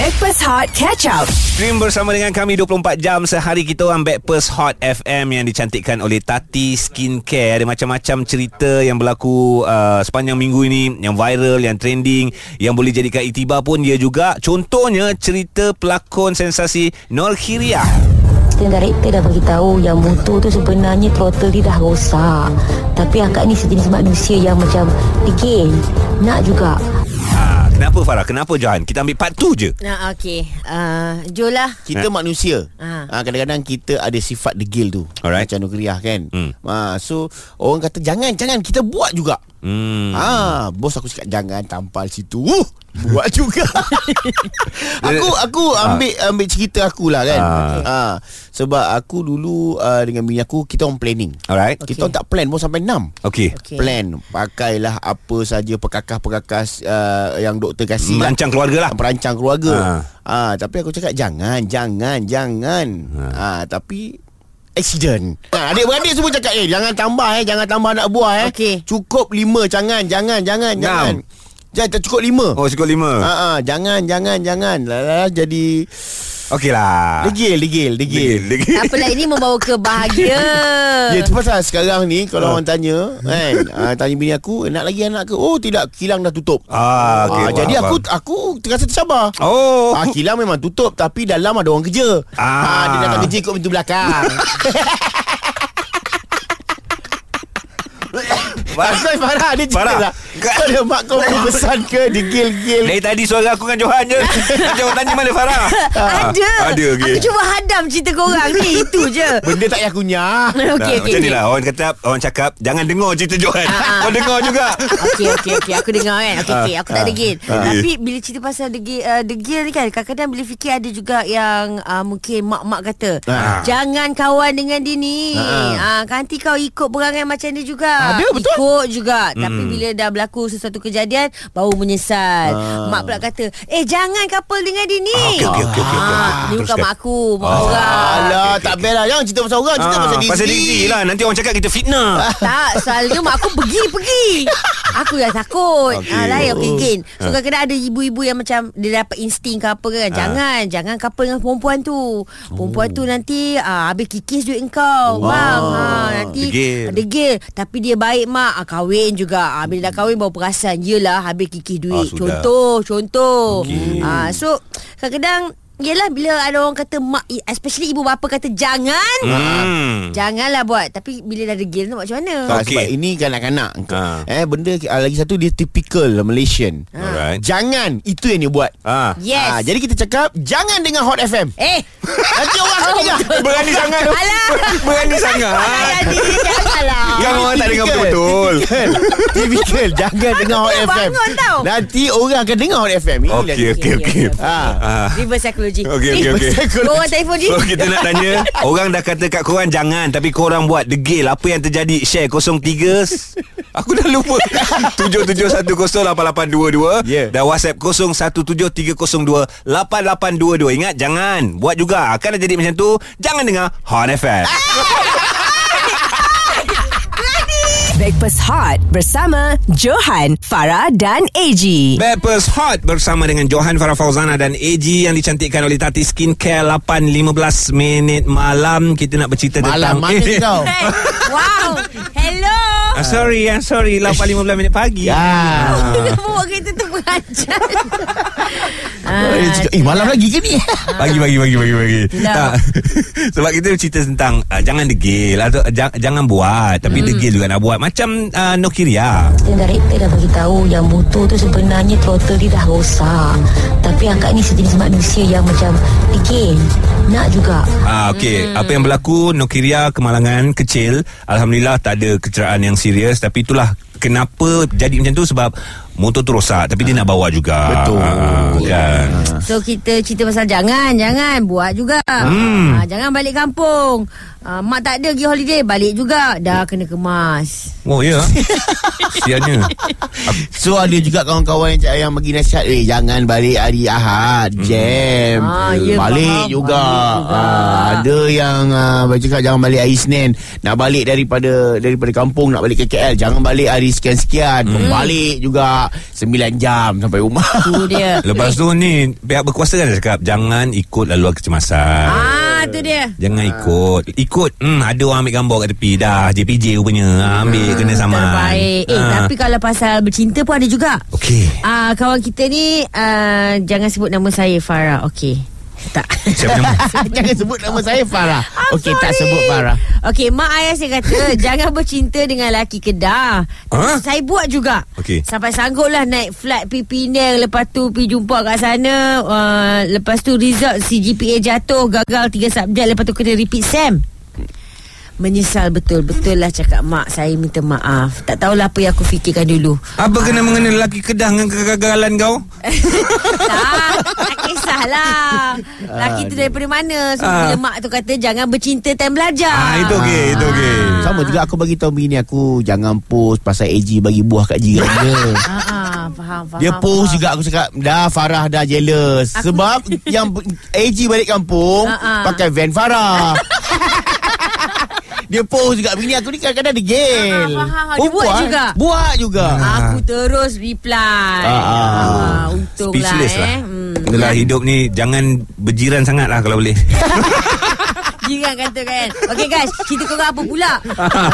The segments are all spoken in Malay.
Backpass Hot Catch Up. Stream bersama dengan kami 24 jam sehari kita orang Backpast Hot FM yang dicantikkan oleh Tati Skincare. Ada macam-macam cerita yang berlaku uh, sepanjang minggu ini yang viral, yang trending, yang boleh jadikan itibar pun dia juga. Contohnya cerita pelakon sensasi Nur Khiriah. Assistant director dah bagi tahu yang motor tu sebenarnya throttle dia dah rosak. Tapi akak ni sejenis manusia yang macam degil. Nak juga. Ha, kenapa Farah? Kenapa Johan? Kita ambil part tu je. Nah, okey. Uh, Jol lah. Kita manusia Ha. ha. Kadang-kadang kita ada sifat degil tu Alright. Macam Nugriah kan Hmm. ha, So orang kata jangan Jangan kita buat juga Hmm. Ah, bos aku cakap jangan tampal situ. Uh, buat juga. aku aku ambil ambil cerita aku lah kan. Ah. Ah, sebab aku dulu uh, dengan bini aku kita orang planning. Alright. Okey. Kita orang tak plan pun sampai 6. Okey. Okey. Plan Pakailah apa saja Perkakas-perkakas uh, Yang doktor kasih lah. Merancang keluarga lah. Perancang keluarga Ha. ah. Tapi aku cakap Jangan Jangan Jangan ah. Tapi Accident. Ha, Adik-beradik semua cakap Eh jangan tambah eh. Jangan tambah anak buah eh. Okey. Cukup lima. Jangan Jangan Jangan Enam. Jangan. Jangan cukup lima. Oh, cukup lima. ha, ha, Jangan Jangan Jangan. Lala, Jadi Okey lah. Degil Degil Degil, Degil. Apalah ini membawa ke bahagia. Ya tu pasal sekarang ni Kalau Ha. orang tanya kan uh, Tanya bini aku Nak lagi anak ke Oh tidak Kilang dah tutup Ah, okey. Ah, jadi aku faham. aku terasa tersabar. Oh. Ah, kilang memang tutup tapi dalam ada orang kerja. Ah. Ah. dia datang kerja ikut pintu belakang. Pasal Farah dia cerita Farah. lah. Kau ada mak kau punya pesan ke digil-gil. Dari tadi suara aku dengan Johan je. Macam orang tanya mana Farah? Ada. Ada, okey. Aku cuba hadam cerita korang ni. Itu je. Benda tak payah kunyah. Okey, Nah, okey. macam ni lah Orang kata Orang cakap Jangan dengar cerita Johan Ah, ah. Kau dengar juga Okey okey okey aku dengar kan. Okey okey aku tak Ah, degil. ah. Tapi bila cerita pasal degil uh, degil ni kan kadang-kadang bila fikir ada juga yang uh, mungkin mak-mak kata Ah. jangan kawan dengan dia ni. Ah. Ah uh, nanti kau ikut perangai macam dia juga. Ada, betul. Ikut juga. Tapi bila dah berlaku sesuatu kejadian baru menyesal. Ah. Mak pula kata, "Eh jangan couple dengan dia ni." Ah, Ni bukan mak aku, mak Ah. orang. Alah, tak best lah. Jangan cerita pasal orang, cerita Ah, pasal diri. Pasal diri sendiri lah Nanti orang cakap kita fitnah Tak Selalunya mak aku pergi-pergi Aku yang takut okay. ah, Lain okay, Gain So Ah. kadang-kadang ada ibu-ibu yang macam Dia dapat insting ke apa kan Jangan Jangan couple dengan perempuan tu Perempuan tu nanti ah, Habis kikis duit engkau Bang ah, Nanti Degil. Degil Tapi dia baik mak ah, Kahwin juga ah, Bila dah kahwin baru perasan Yelah habis kikis duit Ah, sudah. Contoh Contoh Okey. ah, So Kadang-kadang Yelah bila ada orang kata mak Especially ibu bapa kata Jangan. Hmm. Janganlah buat. Tapi bila dah degil tu macam mana? Ah, Okey. Sebab ini kanak-kanak. Ah. Eh benda ah, lagi satu Dia typical Malaysian. Alright. Jangan Itu yang dia buat. Ah. Yes. Ah, Jadi kita cakap Jangan dengar Hot FM Eh. Nanti orang akan dengar. Berani sangat. Alah. Berani sangat. Janganlah Kan orang tak dengar betul-betul Typical. Jangan dengar Hot FM. Nanti orang akan dengar Hot FM Okey okey okey. Ah. Ah. Reverse psychology Okey okey okey. Korang telefon je. So kita nak tanya Orang dah kata kat korang Jangan Tapi korang buat degil. Apa yang terjadi? Share 03 Aku dah lupa. 77108822 Yeah. Dan WhatsApp 0173028822 Ingat jangan. Buat juga. Akan dah jadi macam tu. Jangan dengar Hot FM Backpass Hot bersama Johan, Farah dan AG. Bappers Hot bersama dengan Johan Farah Fauzana dan AG yang dicantikkan oleh Tati Skincare 8.15 minit malam. Kita nak bercerita Malam tentang... mana kau Hey, Wow Hello Ah, sorry, ah, sorry. 8.15 minit pagi. Ya Kenapa buat kereta tu pengajar Ah, dia cakap, Eh malam lagi ke ni Pagi pagi pagi pagi pagi. Tak. Sebab kita bercerita tentang uh, jangan degil atau uh, jangan buat tapi degil juga nak buat macam uh, Nokiria. Assistant director dah bagi tahu yang motor tu sebenarnya throttle dia dah rosak. Tapi akak ni sejenis manusia yang macam degil. Nak juga. Ah okey, apa yang berlaku Nokiria kemalangan kecil, alhamdulillah tak ada kecederaan yang serius tapi itulah kenapa jadi macam tu sebab motor tu rosak tapi dia nak bawa juga. Betul. Ah, kan. So kita cerita pasal jangan Jangan Buat juga Hmm. ha, Jangan balik kampung uh, Mak tak ada pergi holiday Balik juga. Dah kena kemas. Oh ya? Sianya So ada juga kawan-kawan yang, yang bagi nasihat Eh jangan balik hari Ahad Jam Ah, ya, Balik faham. juga, Balik juga. Ah, Ada yang uh, Cakap jangan balik hari Senin. Nak balik daripada Daripada kampung Nak balik ke KL Jangan balik hari sekian-sekian. Balik juga. 9 jam Sampai rumah. Tu dia. Lepas tu ni Pihak berkuasa kan dah cakap Jangan ikut laluan kecemasan. Ah tu dia. Jangan ikut. Ikut hmm, Ada orang ambil gambar kat tepi. Dah JPJ rupanya. Ha, Ambil kena saman Terbaik. Eh Ah. tapi kalau pasal bercinta pun ada juga. Okey. Ah kawan kita ni uh, Jangan sebut nama saya Farah. Okey Tak Siapa nama Jangan sebut nama saya Farah I'm Okey tak sebut Farah Okey, mak ayah saya kata jangan bercinta dengan lelaki Kedah. Ha? Saya buat juga. Okey. Sampai sangguplah naik flight pergi Penang lepas tu pergi jumpa kat sana. Uh, lepas tu result CGPA jatuh, gagal 3 subjek lepas tu kena repeat SEM. Menyesal betul Betul lah cakap mak Saya minta maaf. Tak tahulah apa yang aku fikirkan dulu. Apa kena mengenai lelaki kedah Dengan kegagalan kau? Tak Tak kisahlah. Laki tu daripada mana? So Ah. bila mak tu kata Jangan bercinta time belajar. Ah itu okey Itu okey. Sama juga aku bagi tahu bini aku Jangan post pasal AG bagi buah kat jiran dia. Ah, ah, faham, faham, Dia post faham. juga aku cakap Dah Farah dah jealous. Aku- Sebab yang AG balik kampung ha. Pakai van Farah Dia post juga Bini aku ni kadang-kadang degil Ha, ha, faham. Dia buat juga? Buat juga Aku terus reply. Ah, ah. Ah, untunglah Speechless eh. lah Hmm. Itulah hidup ni Jangan berjiran sangat lah Kalau boleh Jiran kata kan. Okey guys, cerita korang apa pula?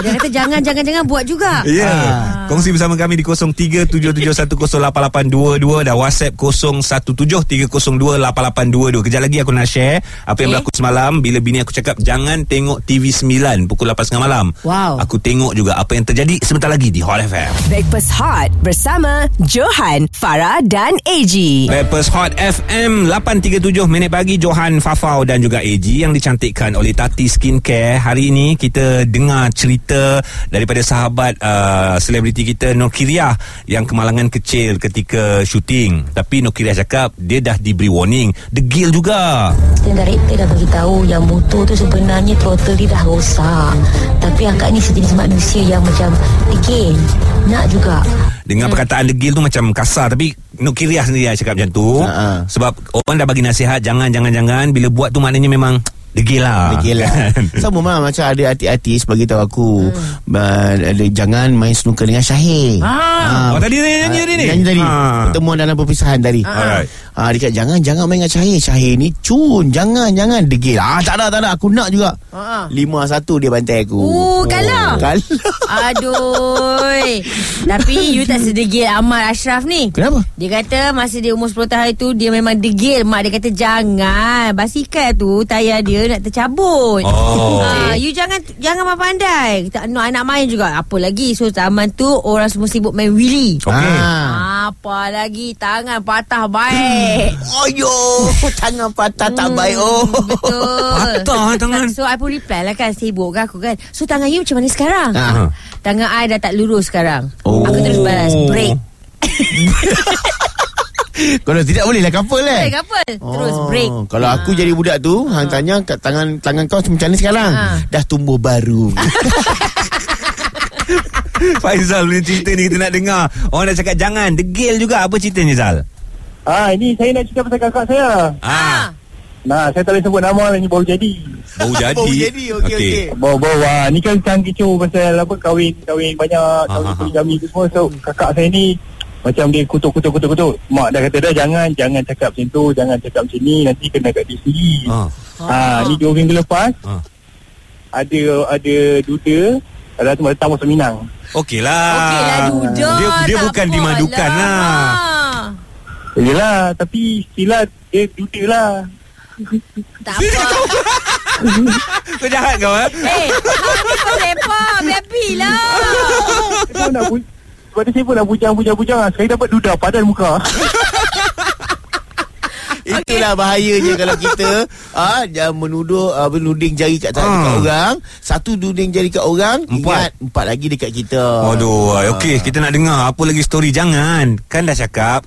Dia kata jangan jangan jangan buat juga. Ya yeah. Kongsi bersama kami di 0377108822 Dan WhatsApp 0173028822 Kejap lagi aku nak share Apa yang Okay. berlaku semalam. Bila bini aku cakap Jangan tengok TV9 Pukul 8.30 malam. Wow. Aku tengok juga Apa yang terjadi Sebentar lagi di Hot FM Breakfast Hot bersama Johan, Farah dan AG. Rappers Hot FM 8.37 minit pagi. Johan Fafau dan juga AG Yang dicantikkan oleh Tati Skincare. Hari ini kita dengar cerita Daripada sahabat uh, Selebriti kita Nur Kiriah Yang kemalangan kecil ketika syuting Tapi Nur Kiriah cakap Dia dah diberi warning Degil juga Dan director dah bagi tahu yang motor tu sebenarnya throttle dia dah rosak. Tapi akak ni sejenis manusia yang macam degil. Nak juga. Dengan perkataan degil tu macam kasar Tapi Nur Kiriah sendiri yang cakap macam tu Ha-ha. Sebab orang dah bagi nasihat Jangan, jangan, jangan Bila buat tu maknanya memang Degil lah Degil lah Sama mah Macam ada artis-artis Bagi tahu aku hmm. ada, Jangan main snooker dengan Syahir Ah. Oh, tadi dia nyanyi tadi ni? Nyanyi tadi Ah. Pertemuan dalam perpisahan tadi Alright. Ah, dia kata jangan jangan main dengan Syahir. Syahir ni cun. Jangan jangan degil. Ah tak ada tak ada aku nak juga. Ha. Lima satu dia bantai aku. Oh, kalah? Kalah. Aduh. Tapi you tak sedegil Amal Ashraf ni. Kenapa? Dia kata masa dia umur 10 tahun itu dia memang degil. Mak dia kata jangan. Basikal tu tayar dia nak tercabut. Oh. Ah, you jangan jangan main pandai. Kita anak anak main juga. Apa lagi so zaman tu orang semua sibuk main wheelie. Okey. Ah. Apa lagi tangan patah baik. Oyo, tangan patah tak baik oh. Hmm, Betul Patah tangan. So I pun reply lah kan Sibuk kan aku kan So tangan you macam mana sekarang Ah. Tangan I dah tak lurus sekarang Oh. Aku terus balas Break Kalau tidak boleh lah couple eh. Break apa Terus break Kalau aku jadi budak tu, hang tanya kat tangan tangan kau macam mana sekarang? Ah. Dah tumbuh baru. Faizal punya cerita ni kita nak dengar Orang dah cakap jangan Degil juga Apa ceritanya Zal? Ah, ini saya nak cerita pasal kakak saya. Ah, Nah, saya tak boleh sebut nama lah, ni baru jadi. Baru jadi Baru jadi, okey, okey. Baru-baru, ah, ni kan sekarang kecoh pasal apa, kahwin, kahwin banyak, kahwin Ah, ah, poligami tu semua. So, kakak saya ni, macam dia kutuk-kutuk-kutuk-kutuk. Mak dah kata dah, jangan, jangan cakap macam tu, jangan cakap macam ni, nanti kena kat dia sendiri. ah. Ah, ni dua minggu lepas, Ah. ada ada duda, ada tu datang masuk Minang. Okey lah Okey lah duda Dia, dia bukan dimadukan lah Ah. Yelah, tapi still dia duda lah. Tak apa Kau jahat kau eh Eh kau lepak Biar lah Saya nak sebab tu saya pun nak bujang-bujang-bujang lah. Sekali dapat duda padan muka. Itulah bahayanya kalau kita ah jangan menuduh ah, menuding jari kat, Ah. dekat orang. Satu tuding jari kat orang, Empat. ingat empat lagi dekat kita. Waduh Okey kita nak dengar Apa lagi story Jangan Kan dah cakap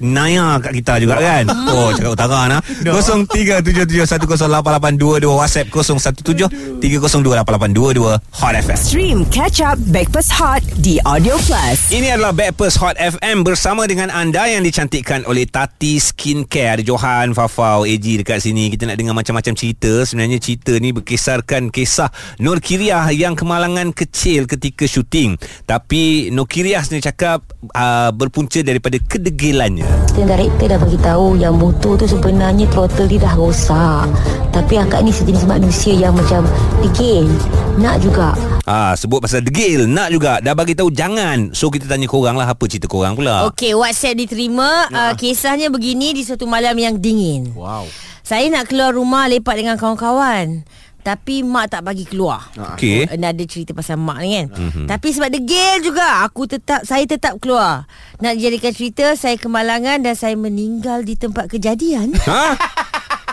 Naya kat kita juga kan Oh cakap utara nah 0377108822 WhatsApp 0173028822 Hot FM Stream Catch Up Backpass Hot di Audio Plus. Ini adalah Backpast Hot FM bersama dengan anda yang dicantikkan oleh Tati Skincare. Ada Johan, Fafau, AG dekat sini. Kita nak dengar macam-macam cerita. Sebenarnya cerita ni berkisarkan kisah Nur Kiriah yang kemalangan kecil ketika syuting. Tapi Nur Kiriah sebenarnya cakap uh, berpunca daripada kedegilannya. Kita director dah bagi tahu yang motor tu sebenarnya throttle dia dah rosak. Tapi akak ni sejenis manusia yang macam degil. Nak juga. Ah, sebut pasal degil nak juga dah bagi tahu jangan. So kita tanya korang lah apa cerita korang pula. Okey, WhatsApp diterima. Uh, kisahnya begini di suatu malam yang dingin. Wow. Saya nak keluar rumah lepak dengan kawan-kawan. Tapi mak tak bagi keluar. Okey. Aku, ada cerita pasal mak ni kan. Mm-hmm. Tapi sebab degil juga, aku tetap saya tetap keluar. Nak jadikan cerita saya kemalangan dan saya meninggal di tempat kejadian. Ha?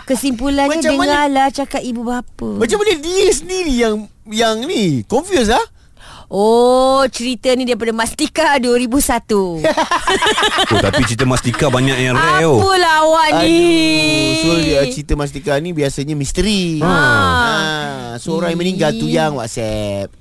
Kesimpulannya Macam mana- dengarlah cakap ibu bapa. Macam mana dia sendiri yang yang ni confused ah? Oh, cerita ni daripada Mastika 2001. Oh, tapi cerita Mastika banyak yang rare oh. Apalah awak ni? So dia cerita Mastika ni biasanya misteri. Ha. ha. So orang yang meninggal tu yang WhatsApp.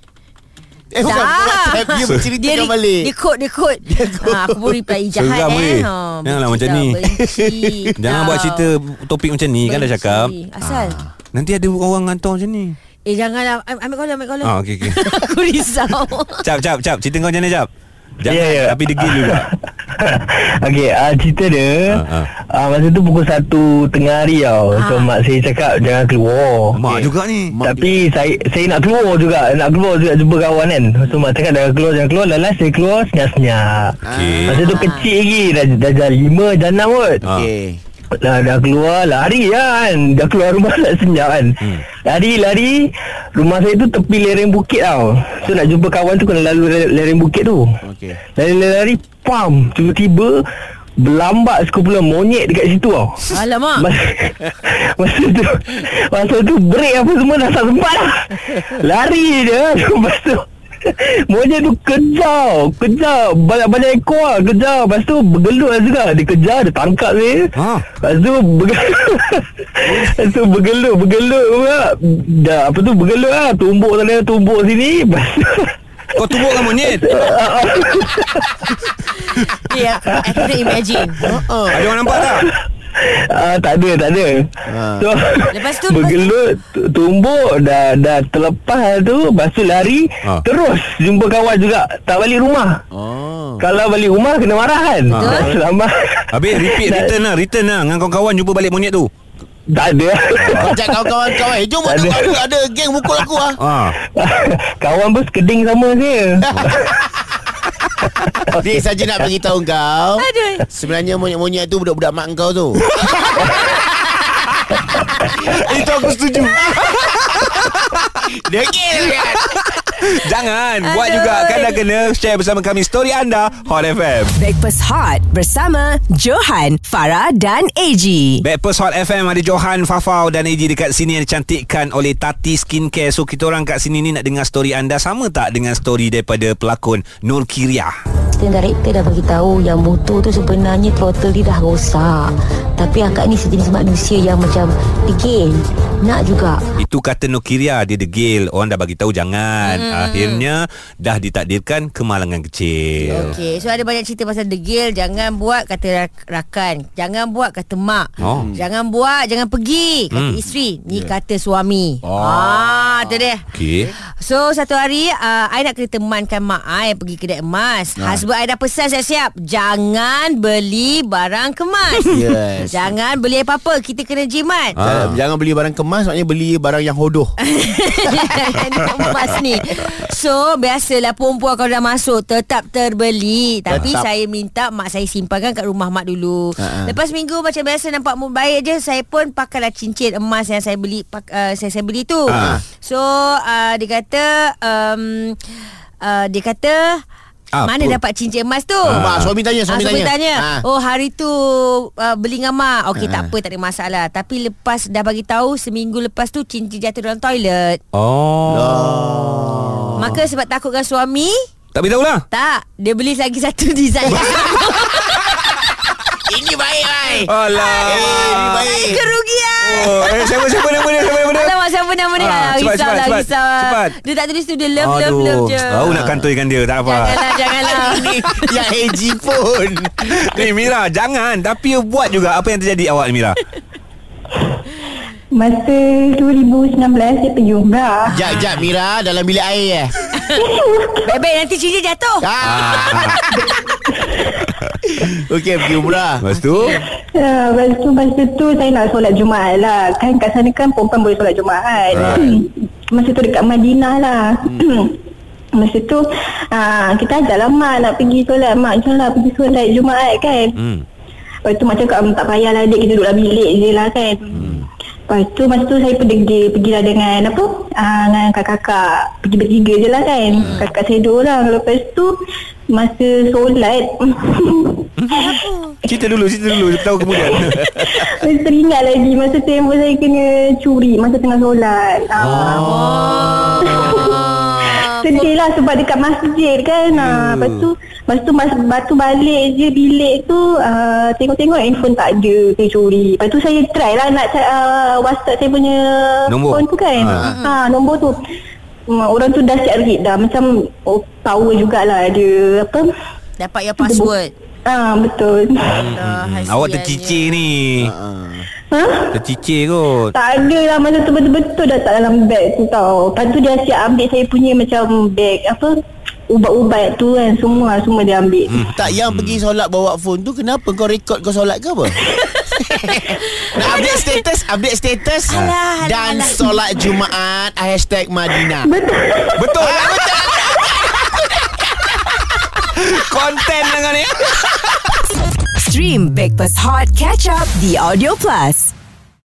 Eh bukan. WhatsApp dia berceritakan re- balik. Dia kod, dia kod. Ha, aku pun reply jahat Seram, eh. Ha, Janganlah benci macam tau, ni. benci. Jangan buat cerita topik macam ni kan dah Benci. cakap. Asal? Nanti ada orang hantar macam ni. Eh janganlah. Am- Ambil caller Ambil caller. Ah, okey okey. Aku risau. Cap cap cap cerita kau macam mana cap? Jangan Ya, ya. tapi degil juga. Okey, uh, cerita dia Ha, uh, ha. Masa tu pukul 1 tengah hari tau. So mak saya cakap jangan keluar. Mak juga ni. Tapi saya saya nak keluar juga. Nak keluar juga jumpa kawan kan. So mak cakap jangan keluar Jangan keluar. Lalas saya keluar senyap-senyap. Okey. Masa tu kecil lagi. Dah, dah dah lima Dah enam kot. Ah. Dah, dah keluar lari kan. Dah keluar rumah nak senyap kan. Hmm. Lari lari. Rumah saya tu tepi lereng bukit tau. So nak jumpa kawan tu Kena lalu le- lereng bukit tu. Okey. Lari-lari Pam! Tiba-tiba Berlambat sekumpulan monyet dekat situ tau. Alamak. Masa, masa tu Masa tu break apa semua Dah tak sempat lah Lari je Lepas tu Monyet tu kejar Kejar. Banyak-banyak ekor lah Kejar. Lepas tu bergelut lah juga. Dia kejar Dia tangkap dia. Ha. Lepas tu bergelut Lepas tu bergelut Bergelut pula. Dah apa tu bergelut lah. Tumbuk sana Tumbuk sini. Lepas tu Kau tumbukkan monyet. Ya I can imagine. Ada orang nampak tak? Ah, tak ada, tak ada. Ha. So, Lepas tu, bergelut, tu- tumbuk, dah dah terlepas tu, lepas tu lari, Ha. terus jumpa kawan juga, tak balik rumah. Oh. Kalau balik rumah kena marah kan. Ha. Selamat. Habis repeat Tak- return lah Return lah Dengan kawan-kawan jumpa balik monyet tu Tak ada. Ajak kawan-kawan kawan. Eh, jom ada, ada. geng mukul aku ah. Ah, kawan pun sekeding sama saya. Dik saja nak bagi tahu kau. Aduh Sebenarnya monyet-monyet tu budak-budak mak kau tu. Itu aku setuju Degil kan. Jangan. Buat Aduh. juga. Kan dah kena Share bersama kami Story anda Hot FM Backpass Hot bersama Johan, Farah dan AG. Backpast Hot FM Ada Johan, Fafau dan AG dekat sini Yang dicantikkan oleh Tati Skincare. So kita orang kat sini ni Nak dengar story anda Sama tak dengan story daripada pelakon Nur Kiriah Kita director dah bagi tahu yang motor tu sebenarnya throttle dia dah rosak. Tapi akak ni sejenis manusia yang macam degil. Nak juga. Itu kata Nur Kiriah Dia degil Orang dah bagi tahu jangan hmm. Akhirnya Dah ditakdirkan Kemalangan kecil Okey, so ada banyak cerita pasal degil Jangan buat kata rak- rakan Jangan buat kata mak Oh. Jangan buat Jangan pergi Kata Hmm. isteri Ni kata suami Oh. Ah, tu dia Okey So satu hari uh, I nak kena temankan mak I Pergi kedai emas Ah. Husband I dah pesan siap-siap Jangan beli barang kemas Yes. Jangan beli apa-apa Kita kena jimat Ah. Jangan beli barang kemas Maknanya beli barang yang hodoh Yang emas ni So biasalah perempuan kalau dah masuk Tetap terbeli Tapi Tetap. saya minta mak saya simpankan kat rumah mak dulu Ha-ha. Lepas minggu macam biasa nampak mood baik je Saya pun pakailah cincin emas yang saya beli pak, uh, saya, saya beli tu Ha. So uh, dia kata um, uh, Dia kata Apa? Mana dapat cincin emas tu? Mak, suami tanya, Ah, suami tanya. tanya. Ah. Oh hari tu uh, beli dengan mak. Okey Ah. tak apa tak ada masalah. Tapi lepas dah bagi tahu seminggu lepas tu cincin jatuh dalam toilet. Oh Maka sebab takutkan suami Tak beritahu lah Tak Dia beli lagi satu design yang sama Alah. Eh, baik. Kerugian. Oh, eh, siapa siapa nama dia? Siapa nama dia? Alamak siapa nama dia? Ah, Ah, cepat, risau cepat, lah, cepat. risau lah. Cepat. Dia tak tulis tu, dia love, love, love je. Baru nak kantoikan dia, tak apa. Janganlah, janganlah. Yang Haji pun. Ni Mira, jangan. Tapi buat juga apa yang terjadi awak ni Mira. Masa 2019 saya pergi umrah. Jap, jap Mira dalam bilik air eh. Baik-baik nanti cincin jatuh. Ah. Okey, pergi umrah. Lepas tu, Uh, lepas tu masa tu saya nak solat Jumaat lah. Kan kat sana kan perempuan boleh solat Jumaat. Right. Hmm. Masa tu dekat Madinah lah. Masa tu uh, kita ajak lah mak nak pergi solat. Mak jom lah pergi solat Jumaat kan. hmm. Lepas tu mak cakap tak payahlah adik kita duduk dalam bilik je lah kan. Hmm. Lepas tu masa tu saya pergi pergilah dengan apa? Uh, dengan kakak-kakak. Pergi bertiga je lah kan. Hmm. Kakak saya dua orang. Lepas tu masa solat cerita dulu, cerita dulu. Tahu kemudian. Saya teringat lagi masa tembok saya kena curi masa tengah solat. Ah. Oh. Sedih lah sebab dekat masjid kan. Ah. Lepas tu Lepas tu mas, batu balik je bilik tu uh, Tengok-tengok handphone tak ada Saya curi Lepas tu saya try lah nak uh, Whatsapp saya punya Nombor. Phone tu kan Ha. ha. Nombor tu Hmm, Orang tu dah siap read dah Macam oh, Tahu jugalah Dia Apa Dapat your password. Ah Betul Ah, Hmm, awak tercicir ni. Ha? Tercicir kot. Tak ada lah Masa tu betul-betul dah tak dalam beg tu tau Lepas tu dia siap ambil saya punya macam beg Apa Ubat-ubat tu kan Semua Semua dia ambil hmm. Tak yang pergi solat bawa phone tu Kenapa kau rekod kau solat ke apa? Nak update status Update status Alah, alah, Dan alah. solat Jumaat Hashtag Madinah Betul Betul lah, betul. Konten dengan ni. Stream Breakfast Hot Catch Up di Audio Plus.